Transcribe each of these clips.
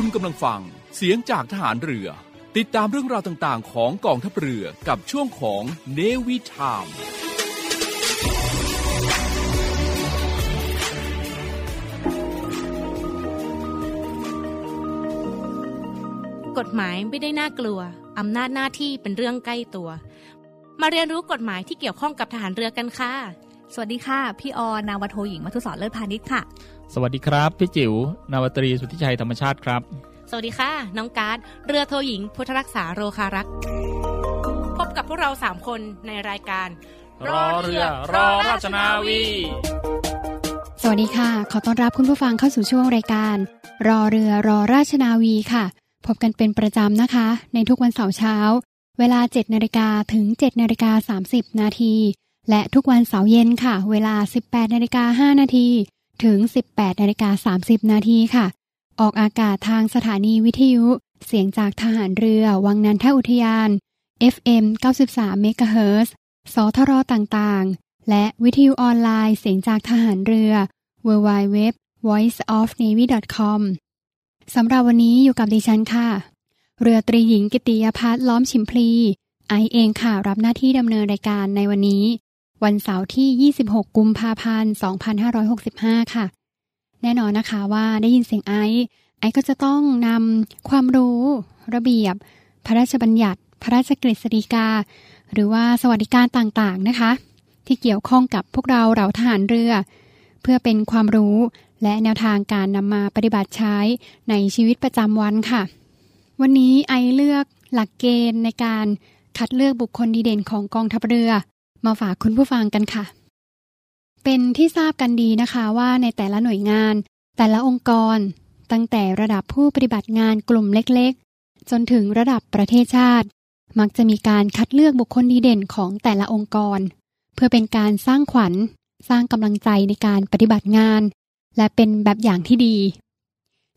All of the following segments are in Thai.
คุณกำลังฟัง เสียงจากทหารเรือ ติดตามเรื่องราวต่างๆ ของกองทัพเรือกับช่วงของเนวิทามกฎหมายไม่ได้น่ากลัว อำนาจหน้าที่เป็นเรื่องใกล้ตัว มาเรียนรู้กฎหมายที่เกี่ยวข้องกับทหารเรือกันค่ะ สวัสดีค่ะ พี่ออนาวโทหญิงมัทุสรเลิศพาณิชย์ค่ะ สวัสดีครับ พี่จิว๋วนาวตรีสุทธิชัยธรรมชาติครับ สวัสดีค่ะ น้องการ์ดเรือโทหญิง พุทธรักษาโรคารักษ์พบกับพวกเราสามคนในรายการ รอเรือ รอราชนาวี สวัสดีค่ะ ขอต้อนรับคุณผู้ฟังเข้าสู่ช่วงรายการ รอเรือรอราชนาวีค่ะ พบกันเป็นประจำนะคะ ในทุกวันเสาร์เช้า เวลา 7นาฬิกาถึง7นาฬิกา30นาทีและทุกวันเสาร์เย็นค่ะ เวลา 18นาฬิกา5นาที ถึง 18นาฬิกา30 นาทีค่ะ ออกอากาศทางสถานีวิทยุ เสียงจากทหารเรือ วังนันทอุทยาน FM 93 MHz สทรต่างๆ และวิทยุออนไลน์เสียงจากทหารเรือ www voiceofnavy.com สำหรับวันนี้อยู่กับดิฉันค่ะ เรือตรีหญิงกิติยพัฒน์ล้อมชิมพลี ไอเองค่ะรับหน้าที่ดำเนินรายการในวันนี้ วันเสาร์ที่ 26 กุมภาพันธ์ 2565 ค่ะ แน่นอนนะคะว่าได้ยินเสียงไอไอก็จะต้องนำความรู้ระเบียบ พระราชบัญญัติ พระราชกฤษฎีกา หรือว่าสวัสดิการต่างๆนะคะ ที่เกี่ยวข้องกับพวกเราเราทหารเรือ เพื่อเป็นความรู้และแนวทางการนำมาปฏิบัติใช้ในชีวิตประจำวันค่ะ วันนี้ไอเลือกหลักเกณฑ์ในการคัดเลือกบุคคลดีเด่นของกองทัพเรือ มาฝากคุณผู้ฟังกันค่ะ เป็นที่ทราบกันดีนะคะว่าในแต่ละหน่วยงาน แต่ละองค์กร ตั้งแต่ระดับผู้ปฏิบัติงานกลุ่มเล็กๆ จนถึงระดับประเทศชาติ มักจะมีการคัดเลือกบุคคลดีเด่นของแต่ละองค์กร เพื่อเป็นการสร้างขวัญ สร้างกำลังใจในการปฏิบัติงาน และเป็นแบบอย่างที่ดี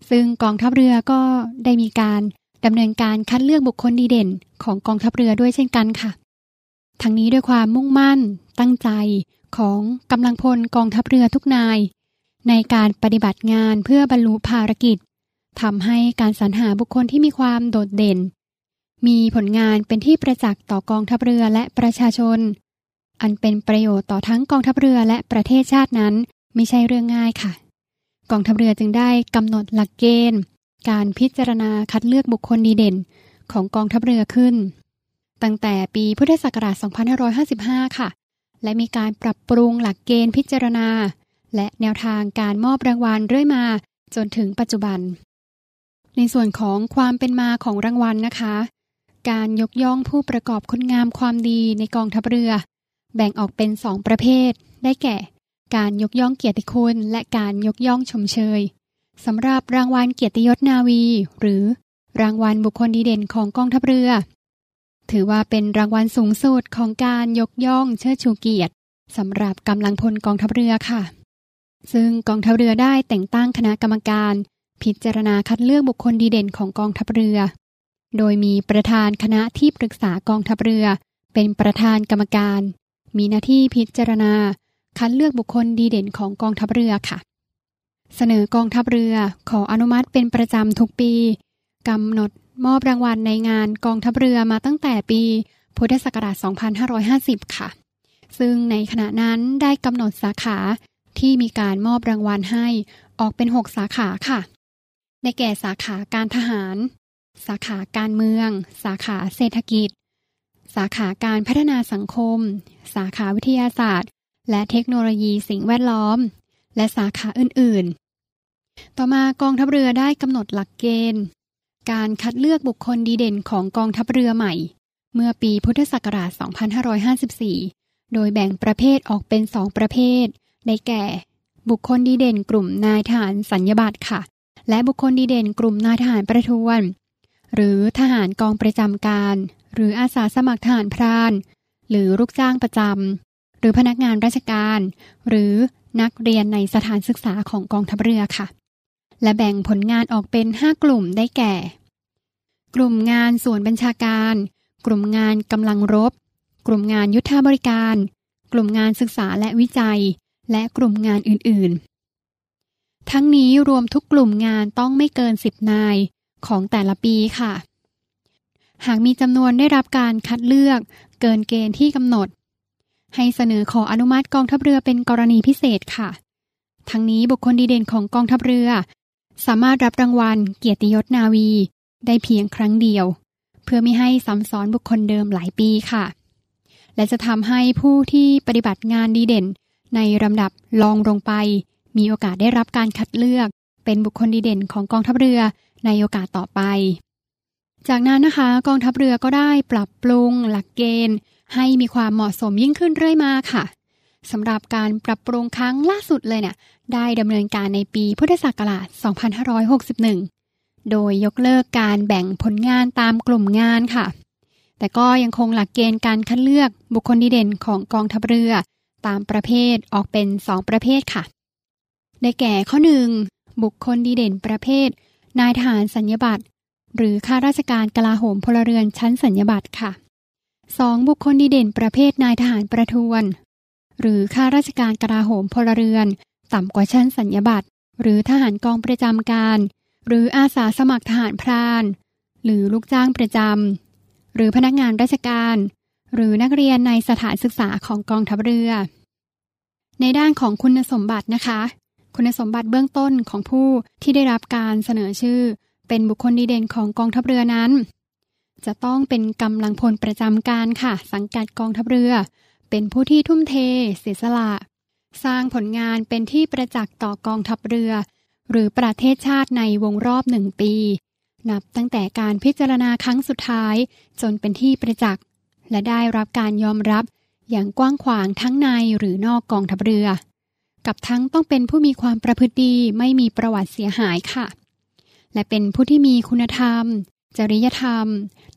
ซึ่งกองทัพเรือก็ได้มีการดำเนินการคัดเลือกบุคคลดีเด่นของกองทัพเรือด้วยเช่นกันค่ะ ทั้งนี้ด้วยความมุ่งมั่น ตั้งใจของกำลังพลกองทัพเรือทุกนาย ในการปฏิบัติงานเพื่อบรรลุภารกิจทำให้การสรรหาบุคคลที่มีความโดดเด่น มีผลงานเป็นที่ประจักษ์ต่อกองทัพเรือและประชาชน อันเป็นประโยชน์ต่อทั้งกองทัพเรือและประเทศชาตินั้นไม่ใช่เรื่องง่ายค่ะ กองทัพเรือจึงได้กำหนดหลักเกณฑ์ การพิจารณาคัดเลือกบุคคลดีเด่น ของกองทัพเรือขึ้น ตั้งแต่ปีพุทธศักราช 2555 ค่ะ และมีการปรับปรุงหลักเกณฑ์พิจารณา และแนวทางการมอบรางวัลเรื่อยมาจนถึงปัจจุบัน ในส่วนของความเป็นมาของรางวัลนะคะ การยกย่องผู้ประกอบคุณงามความดีในกองทัพเรือ แบ่งออกเป็นสองประเภท ได้แก่ การยกย่องเกียรติคุณ และการยกย่องชมเชยสำหรับรางวัลเกียรติยศนาวี หรือรางวัลบุคคลดีเด่นของกองทัพเรือ ถือว่าเป็นรางวัลสูงสุดของการยกย่องเชิดชูเกียรติสำหรับกำลังพลกองทัพเรือค่ะ ซึ่งกองทัพเรือได้แต่งตั้งคณะกรรมการ พิจารณาคัดเลือกบุคคลดีเด่นของกองทัพเรือ โดยมีประธานคณะที่ปรึกษากองทัพเรือ เป็นประธานกรรมการ มีหน้าที่พิจารณา คัดเลือกบุคคลดีเด่นของกองทัพเรือค่ะ เสนอกองทัพเรือขออนุมัติเป็นประจำทุกปีกำหนด มอบรางวัลในงานกองทัพเรือมาตั้งแต่ปีพุทธศักราช 2550 ค่ะ ซึ่งในขณะนั้นได้กำหนดสาขาที่มีการมอบรางวัลให้ออกเป็น 6 สาขาค่ะในแก่สาขาการทหาร สาขาการเมือง สาขาเศรษฐกิจ สาขาการพัฒนาสังคม สาขาวิทยาศาสตร์ และเทคโนโลยีสิ่งแวดล้อม และสาขาอื่น ๆ ต่อมากองทัพเรือได้กำหนดหลักเกณฑ์ การคัดเลือกบุคคลดีเด่นของกองทัพเรือใหม่ เมื่อปีพุทธศักราช 2554 โดยแบ่งประเภทออกเป็นสองประเภท ได้แก่ บุคคลดีเด่นกลุ่มนายทหารสัญญบัตรค่ะ และบุคคลดีเด่นกลุ่มนายทหารประทวน หรือทหารกองประจำการ หรืออาสาสมัครทหารพราน หรือลูกจ้างประจำหรือพนักงานราชการ หรือนักเรียนในสถานศึกษาของกองทัพเรือค่ะ และแบ่งผลงานออกเป็น 5 กลุ่มได้แก่ กลุ่มงานส่วนบัญชาการ กลุ่มงานกำลังรบ กลุ่มงานยุทธบริการ กลุ่มงานศึกษาและวิจัย และกลุ่มงานอื่นๆ ทั้งนี้รวมทุกกลุ่มงานต้องไม่เกิน 10 นายของแต่ละปีค่ะ หากมีจำนวนได้รับการคัดเลือกเกินเกณฑ์ที่กำหนด ให้เสนอขออนุมัติกองทัพเรือเป็นกรณีพิเศษค่ะ ทั้งนี้บุคคลดีเด่นของกองทัพเรือ สามารถรับรางวัลเกียรติยศนาวี ได้เพียงครั้งเดียว เพื่อไม่ให้ซ้ำซ้อนบุคคลเดิมหลายปีค่ะ และจะทำให้ผู้ที่ปฏิบัติงานดีเด่น ในลำดับรองลงไป มีโอกาสได้รับการคัดเลือก เป็นบุคคลดีเด่นของกองทัพเรือในโอกาสต่อไป จากนั้นนะคะ กองทัพเรือก็ได้ปรับปรุงหลักเกณฑ์ ให้มีความเหมาะสมยิ่งขึ้นเรื่อยมาค่ะ สำหรับการปรับปรุงครั้งล่าสุดเลยเนี่ยได้ดำเนินการในปีพุทธศักราช 2561 โดยยกเลิกการแบ่งผลงานตามกลุ่มงานค่ะ แต่ก็ยังคงหลักเกณฑ์การคัดเลือกบุคคลดีเด่นของกองทัพเรือ ตามประเภทออกเป็น 2 ประเภทค่ะ ได้แก่ข้อ 1 บุคคลดีเด่นประเภท นายทหารสัญญบัตรหรือข้าราชการกลาโหมพลเรือนชั้นสัญญบัตรค่ะ 2. บุคคลดีเด่นประเภทนายทหารประทวน หรือข้าราชการกลาโหมพลเรือน ต่ำกว่าชั้นสัญญบัตรหรือทหารกองประจำการ หรืออาสาสมัครทหารพราน หรือลูกจ้างประจำหรือพนักงานราชการ หรือนักเรียนในสถานศึกษาของกองทัพเรือ ในด้านของคุณสมบัตินะคะ คุณสมบัติเบื้องต้นของผู้ที่ได้รับการเสนอชื่อ เป็นบุคคลดีเด่นของกองทัพเรือนั้น จะต้องเป็นกำลังพลประจำการค่ะ สังกัดกองทัพเรือ เป็นผู้ที่ทุ่มเทเสียสละ สร้างผลงานเป็นที่ประจักษ์ต่อกองทัพเรือ หรือประเทศชาติในวงรอบหนึ่งปี นับตั้งแต่การพิจารณาครั้งสุดท้าย จนเป็นที่ประจักษ์ และได้รับการยอมรับอย่างกว้างขวางทั้งในหรือนอกกองทัพเรือ กับทั้งต้องเป็นผู้มีความประพฤติดีไม่มีประวัติเสียหายค่ะ และเป็นผู้ที่มีคุณธรรม จริยธรรม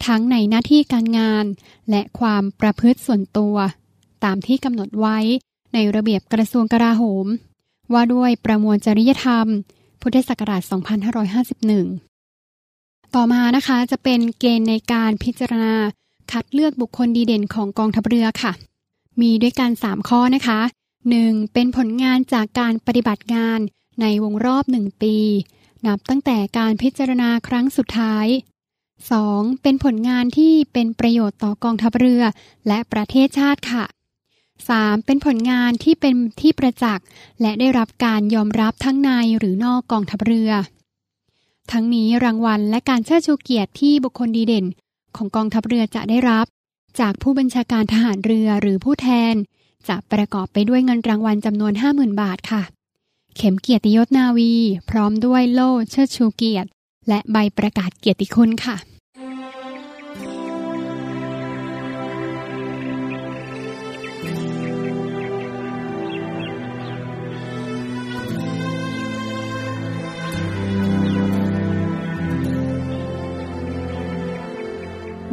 ทั้งในหน้าที่การงาน และความประพฤติส่วนตัว ตามที่กำหนดไว้ในระเบียบกระทรวงกลาโหม ว่าด้วยประมวลจริยธรรม พุทธศักราช 2551 ต่อมานะคะจะเป็นเกณฑ์ในการพิจารณาคัดเลือกบุคคลดีเด่นของกองทัพเรือค่ะ มีด้วยกัน 3 ข้อนะคะ 1. เป็นผลงานจากการปฏิบัติงานในวงรอบ 1 ปี นับตั้งแต่การพิจารณาครั้งสุดท้าย 2. เป็นผลงานที่เป็นประโยชน์ต่อกองทัพเรือ และประเทศชาติค่ะ 3. เป็นผลงานที่เป็นที่ประจักษ์ และได้รับการยอมรับทั้งในหรือนอกกองทัพเรือ ทั้งนี้รางวัลและการเชิดชูเกียรติที่บุคคลดีเด่น ของกองทัพเรือจะได้รับ จากผู้บัญชาการทหารเรือหรือผู้แทน จะประกอบไปด้วยเงินรางวัลจำนวน 50,000 บาทค่ะ เข็มเกียรติยศนาวี พร้อมด้วยโล่เชิดชูเกียรติ และใบประกาศเกียรติคุณค่ะ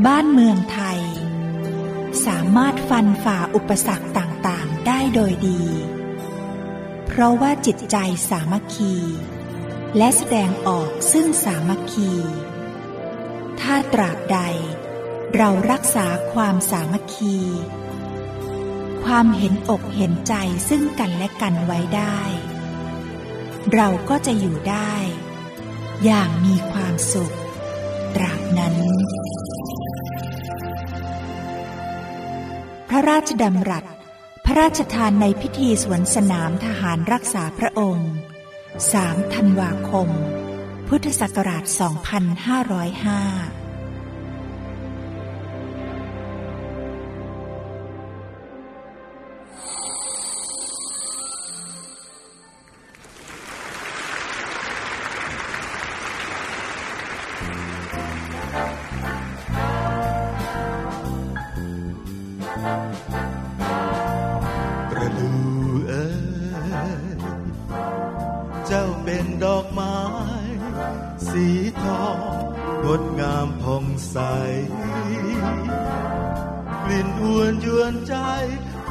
บ้านเมืองไทย สามารถฟันฝ่าอุปสรรคต่างๆ ได้โดยดี เพราะว่าจิตใจสามัคคี และแสดงออกซึ่งสามัคคี ถ้าตราบใด เรารักษาความสามัคคี ความเห็นอกเห็นใจซึ่งกันและกันไว้ได้ เราก็จะอยู่ได้ อย่างมีความสุขตราบนั้น พระราชดำรัส พระราชทานในพิธีสวนสนามทหารรักษาพระองค์ 3 ธันวาคม พุทธศักราช 2505 ประดูเอ๋ยเจ้าเป็นดอกไม้ สีทองงดงามผ่องใส กลิ่นอวนยวนใจ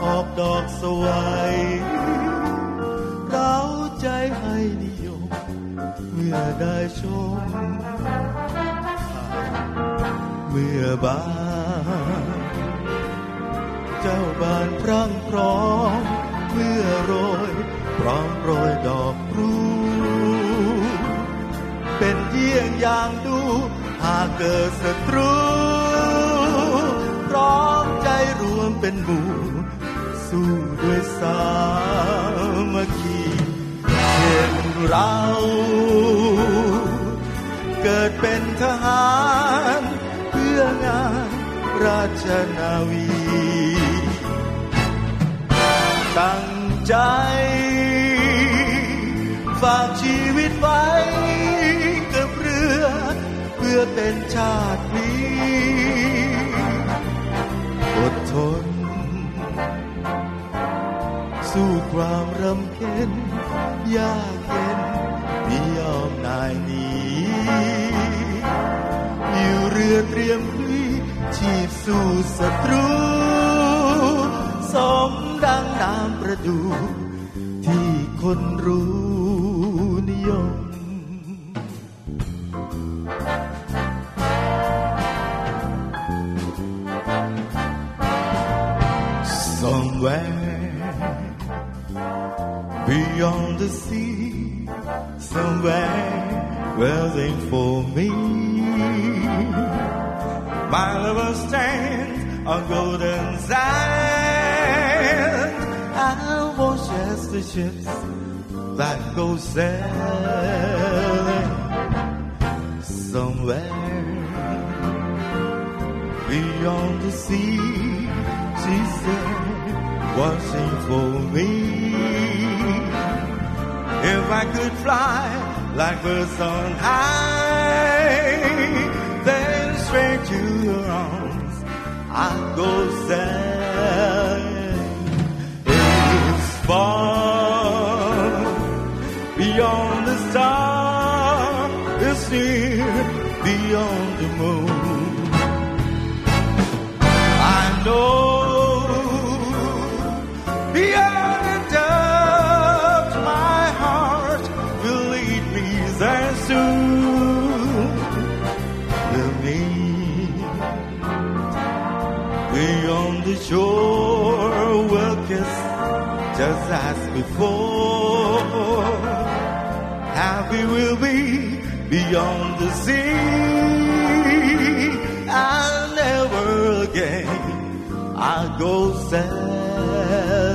ออกดอกสวยเราใจให้นิยม เมื่อได้ชม เมื่อบาน เกิดศัตรูพร้อมใจรวมเป็นหมู่ สู้ด้วยสามัคคีเช่นเรา เกิดเป็นทหาร เพื่องานราชนาวี ตั้งใจ เป็นชาตินี้อดทน สู้ความรำเค็ญยากเย็นไม่ยอมนายหนีอยู่เรือเตรียมพลีชีพสู้ศัตรู สมดังน้ำประดู ที่คนรู้นิยม beyond the sea, somewhere waiting for me. My lover stands on golden sand. I watch as the ships that go sailing somewhere beyond the sea. She said, watching for me. If I could fly like birds on high, then straight to your arms I'd go sailing. It's far beyond the star, it's near beyond the moon. I know just as before. Happy we'll be beyond the sea. I'll never again I'll go sailing.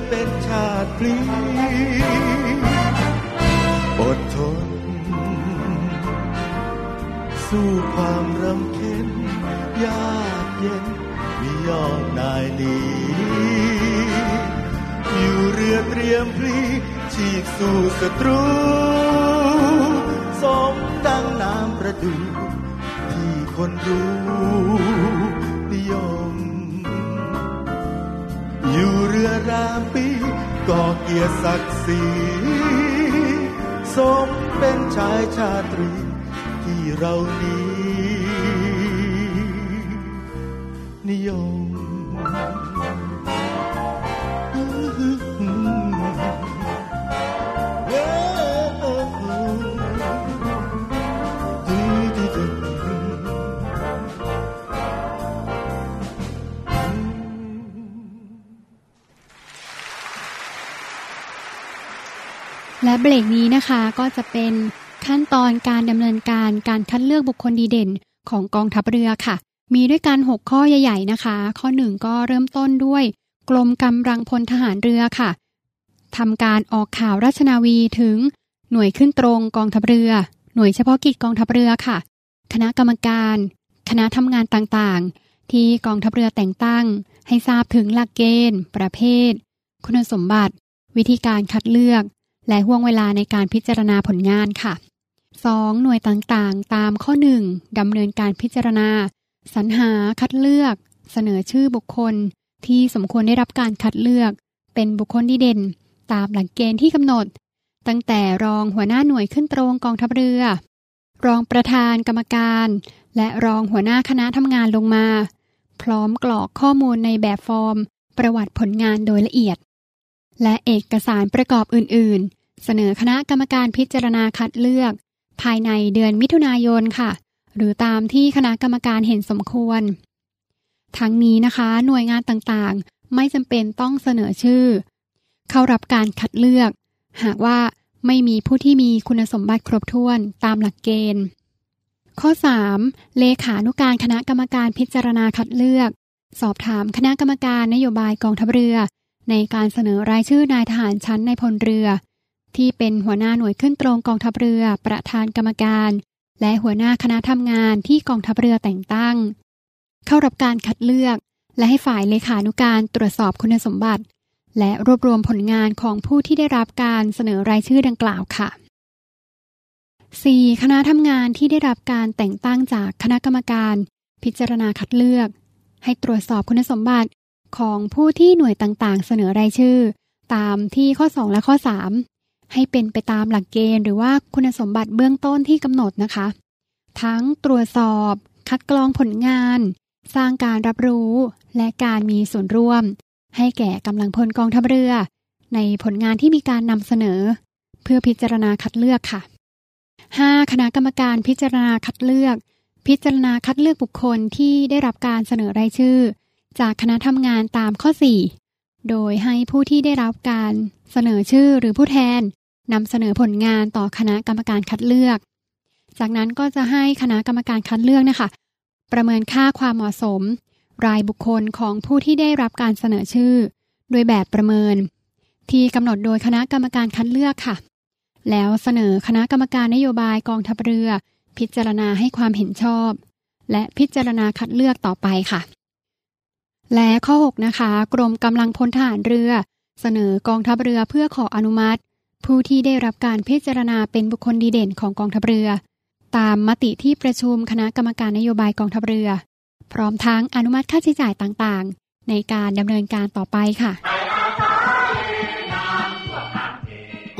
เพื่อเป็นชาติพลีอดทน สู้ความรำเค็ญยากเย็นไม่ยอมนายหนีอยู่เรือเตรียมพลีฉีกสู่ศัตรูสมดังน้ำประดูที่คนรู้ รือรามปีก่อเกียรติศักดิ์ศรีสมเป็นชายชาตรีที่เรานี้นิยม เบรกนี้นะคะก็จะเป็นขั้นตอนการดำเนินการการคัดเลือกบุคคลดีเด่นของกองทัพเรือค่ะ มีด้วยกัน 6 ข้อใหญ่ ๆนะคะ ข้อ 1 ก็เริ่มต้นด้วย กรมกำลังพลทหารเรือค่ะทำการออกข่าวราชนาวีถึงหน่วยขึ้นตรงกองทัพเรือ หน่วยเฉพาะกิจกองทัพเรือค่ะ คณะกรรมการ คณะทำงานต่างๆ ที่กองทัพเรือแต่งตั้ง ให้ทราบถึงหลักเกณฑ์ ประเภท คุณสมบัติ วิธีการคัดเลือก และห่วงเวลาในการพิจารณาผลงานค่ะ 2. หน่วยต่างๆ ตามข้อ 1ดำเนินการพิจารณา สรรหาคัดเลือก เสนอชื่อบุคคล ที่สมควรได้รับการคัดเลือก เป็นบุคคลดีเด่น ตามหลักเกณฑ์ที่กำหนด ตั้งแต่รองหัวหน้าหน่วยขึ้นตรงกองทัพเรือ รองประธานกรรมการ และรองหัวหน้าคณะทำงานลงมา พร้อมกรอกข้อมูลในแบบฟอร์ม ประวัติผลงานโดยละเอียด และเอกสารประกอบอื่นๆ เสนอคณะกรรมการพิจารณาคัดเลือก ภายในเดือนมิถุนายนค่ะ หรือตามที่คณะกรรมการเห็นสมควร ทั้งนี้นะคะ หน่วยงานต่างๆ ไม่จำเป็นต้องเสนอชื่อ เข้ารับการคัดเลือก หากว่าไม่มีผู้ที่มีคุณสมบัติครบถ้วนตามหลักเกณฑ์ ข้อ 3. เลขานุการคณะกรรมการพิจารณาคัดเลือก สอบถามคณะกรรมการนโยบายกองทัพเรือ ในการเสนอรายชื่อนายทหารชั้นในพลเรือ ที่เป็นหัวหน้าหน่วยขึ้นตรงกองทัพเรือ ประธานกรรมการ และหัวหน้าคณะทำงานที่กองทัพเรือแต่งตั้ง เข้ารับการคัดเลือก และให้ฝ่ายเลขานุการตรวจสอบคุณสมบัติ และรวบรวมผลงานของผู้ที่ได้รับการเสนอรายชื่อดังกล่าวค่ะ 4. คณะทำงานที่ได้รับการแต่งตั้งจากคณะกรรมการ พิจารณาคัดเลือก ให้ตรวจสอบคุณสมบัติของผู้ที่หน่วยต่างๆ เสนอรายชื่อ ตามที่ข้อ 2 และข้อ 3 ให้เป็นไปตามหลักเกณฑ์ หรือว่าคุณสมบัติเบื้องต้นที่กำหนดนะคะ ทั้งตรวจสอบ คัดกรองผลงาน สร้างการรับรู้และการมีส่วนร่วม ให้แก่กำลังพลกองทัพเรือ ในผลงานที่มีการนำเสนอ เพื่อพิจารณาคัดเลือกค่ะ 5. คณะกรรมการพิจารณาคัดเลือก พิจารณาคัดเลือกบุคคลที่ได้รับการเสนอรายชื่อ จากคณะทำงานตามข้อ 4 โดยให้ผู้ที่ได้รับการเสนอชื่อหรือผู้แทน นำเสนอผลงานต่อคณะกรรมการคัดเลือก จากนั้นก็จะให้คณะกรรมการคัดเลือกนะคะ ประเมินค่าความเหมาะสม รายบุคคลของผู้ที่ได้รับการเสนอชื่อ โดยแบบประเมิน ที่กำหนดโดยคณะกรรมการคัดเลือกค่ะ แล้วเสนอคณะกรรมการนโยบายกองทัพเรือ พิจารณาให้ความเห็นชอบ และพิจารณาคัดเลือกต่อไปค่ะ และข้อ 6 นะคะ กรมกำลังพลทหารเรือ เสนอกองทัพเรือเพื่อขออนุมัติ ผู้ที่ได้รับการพิจารณาเป็นบุคคลดีเด่นของกองทัพเรือ ตามมติที่ประชุมคณะกรรมการนโยบายกองทัพเรือ พร้อมทั้งอนุมัติค่าใช้จ่ายต่างๆ ในการดำเนินการต่อไปค่ะ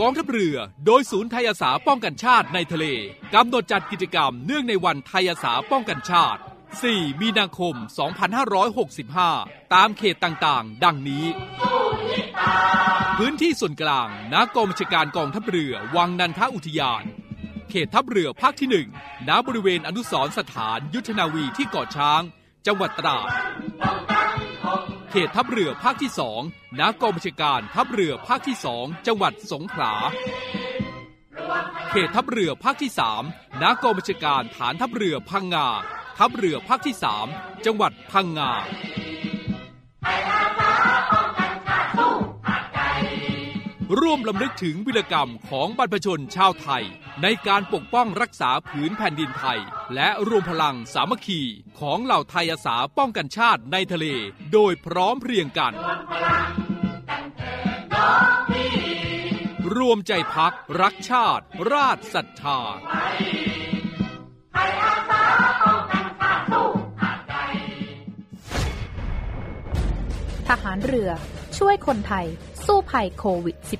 กองทัพเรือโดยศูนย์ไทยอาสาป้องกันชาติในทะเลกำหนดจัดกิจกรรมเนื่องในวันไทยอาสาป้องกันชาติ 4 มีนาคม 2565 ตามเขตต่างๆ ดังนี้ พื้นที่ส่วนกลางณกองบัญชาการกองทัพเรือ วังนันทอุทยาน เขตทัพเรือภาคที่1ณบริเวณอนุสรสถานยุทธนาวีที่เกาะช้าง จังหวัดตราด เขตทัพเรือภาคที่สองณกองบัญชาการทัพเรือภาคที่สองจังหวัดสงขลา เขตทัพเรือภาคที่สามณกองบัญชาการฐานทัพเรือพังงา ทัพเรือภาคที่สามจังหวัดพังงา ร่วมลำลึกถึงวิรกรรมของบรรพชนชาวไทย ในการปกป้องรักษาผืนแผ่นดินไทย และรวมพลังสามัคคีของเหล่าไทยอาสาป้องกันชาติในทะเล โดยพร้อมเพรียงกัน รวมใจพักรักชาติ ราชศรัทธาทหารเรือช่วยคนไทย สู้ภัยโควิด -19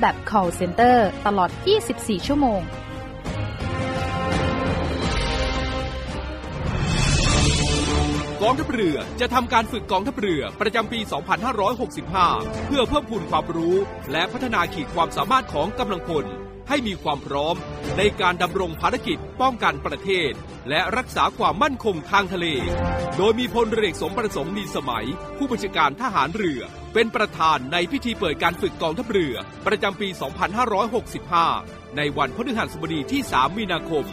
แบบ call center ตลอด 24 ชั่วโมง กองทัพเรือจะทำการฝึกกองทัพเรือประจำปี 2565 เพื่อเพิ่มพูนความรู้ และพัฒนาขีดความสามารถของกำลังพล ให้มีความพร้อม ในการดำรงภารกิจป้องกันประเทศ และรักษาความมั่นคงทางทะเล โดยมีพลเรือเอกสมประสงค์นิสมัย ผู้บัญชาการทหารเรือ เป็นประธานในพิธีเปิดการฝึกกองทัพเรือ ประจำปี 2565 ในวันพฤหัสบดีที่ 3 มีนาคม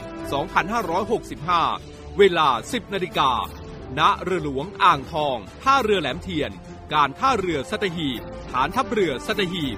2565 เวลา 10 นาฬิกาณเรือหลวงอ่างทอง ท่าเรือแหลมเทียน การท่าเรือสัตหีบ ฐานทัพเรือสัตหีบ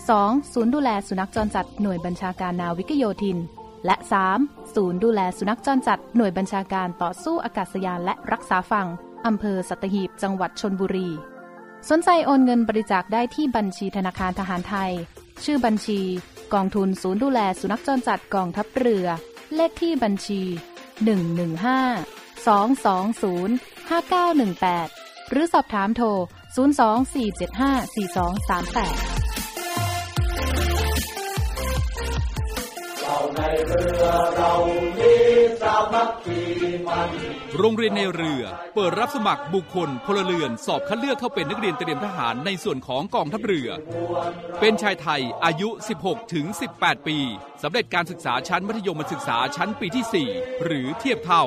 2. ศูนย์ดูแลสุนัขจรจัดหน่วยบัญชาการนาวิกโยธิน และ 3. ศูนย์ดูแลสุนัขจรจัดหน่วยบัญชาการต่อสู้อากาศยานและรักษาฝั่งอำเภอสัตหีบ จังหวัดชนบุรี สนใจโอนเงินบริจาคได้ที่บัญชีธนาคารทหารไทย ชื่อบัญชี กองทุนศูนย์ดูแลสุนัขจรจัดกองทัพเรือ เลขที่บัญชี 115 220 5918 หรือสอบถามโทร 024754238 โรงเรียนนายเรือ เปิดรับสมัครบุคคลพลเรือน สอบคัดเลือกเข้าเป็นนักเรียนเตรียมทหารในส่วนของกองทัพเรือ เป็นชายไทยอายุ 16 ถึง 18 ปีสำเร็จการศึกษาชั้นมัธยมศึกษาชั้นปีที่ 4 หรือเทียบเท่า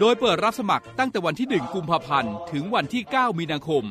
โดยเปิดรับสมัครตั้งแต่วันที่ 1 กุมภาพันธ์ ถึงวันที่ 9 มีนาคม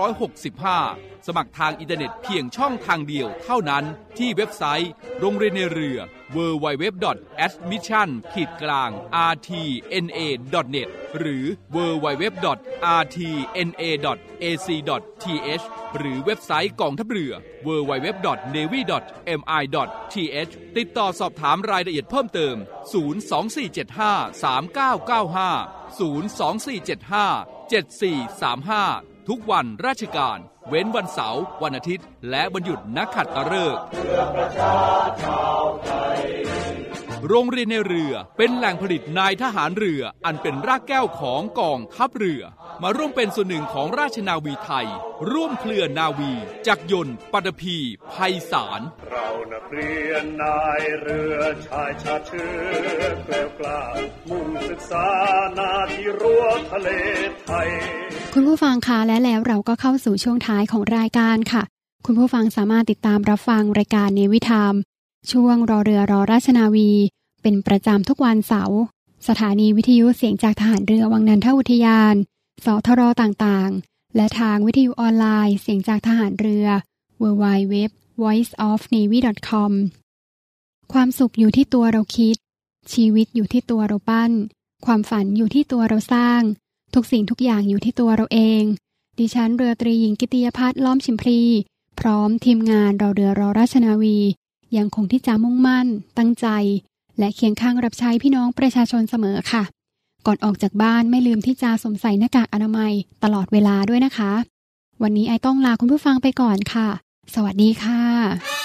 2565 สมัครทางอินเทอร์เน็ตเพียงช่องทางเดียวเท่านั้นที่เว็บไซต์ โรงเรียนนายเรือ www.admission-rtna.net หรือ www.rtna.ac.th หรือเว็บไซต์กองทัพเรือ www.navy.mi.th ติดต่อสอบถามรายละเอียดเพิ่มเติม 024753995 024757435 ทุกวันราชการ เว้นวันเสาร์วันอาทิตย์ และวันหยุดนักขัตะฤกษ์โรงเรียนในเรือเป็นแหล่งผลิตนายทหารเรืออันเป็นรากแก้วของกองทัพเรือ มาร่วมเป็นส่วนหนึ่งของราชนาวีไทย ร่วมเคลื่อนนาวี จักรยนต์ปัตภีภัยสาร เรานักเรียนนายเรือชายชาเชื้อเกลียวกล้ามุ่งศึกษานาที่รั้วทะเลไทย คุณผู้ฟังคะและแล้วเราก็เข้าสู่ช่วงท้ายของรายการค่ะ คุณผู้ฟังสามารถติดตามรับฟังรายการเนวิทามช่วงรอเรือรอราชนาวี เป็นประจำทุกวันเสาร์สถานีวิทยุเสียงจากทหารเรือวังนันทอุทยานสทรต่างๆ และทางวิทยุออนไลน์เสียงจากทหารเรือ www voiceofnavy.com ความสุขอยู่ที่ตัวเราคิด ชีวิตอยู่ที่ตัวเราปั้น ความฝันอยู่ที่ตัวเราสร้าง ทุกสิ่งทุกอย่างอยู่ที่ตัวเราเอง ดิฉันเรือตรีหญิงกิติยพัฒน์ล้อมชิมพลีพร้อมทีมงานเราเรือรอราชนาวี ยังคงที่จะมุ่งมั่น ตั้งใจ และเคียงข้างรับใช้พี่น้องประชาชนเสมอค่ะ ก่อนออกจากบ้านไม่ลืมที่จะสวมใส่หน้ากากอนามัยตลอดเวลาด้วยนะคะ วันนี้ไอต้องลาคุณผู้ฟังไปก่อนค่ะ สวัสดีค่ะ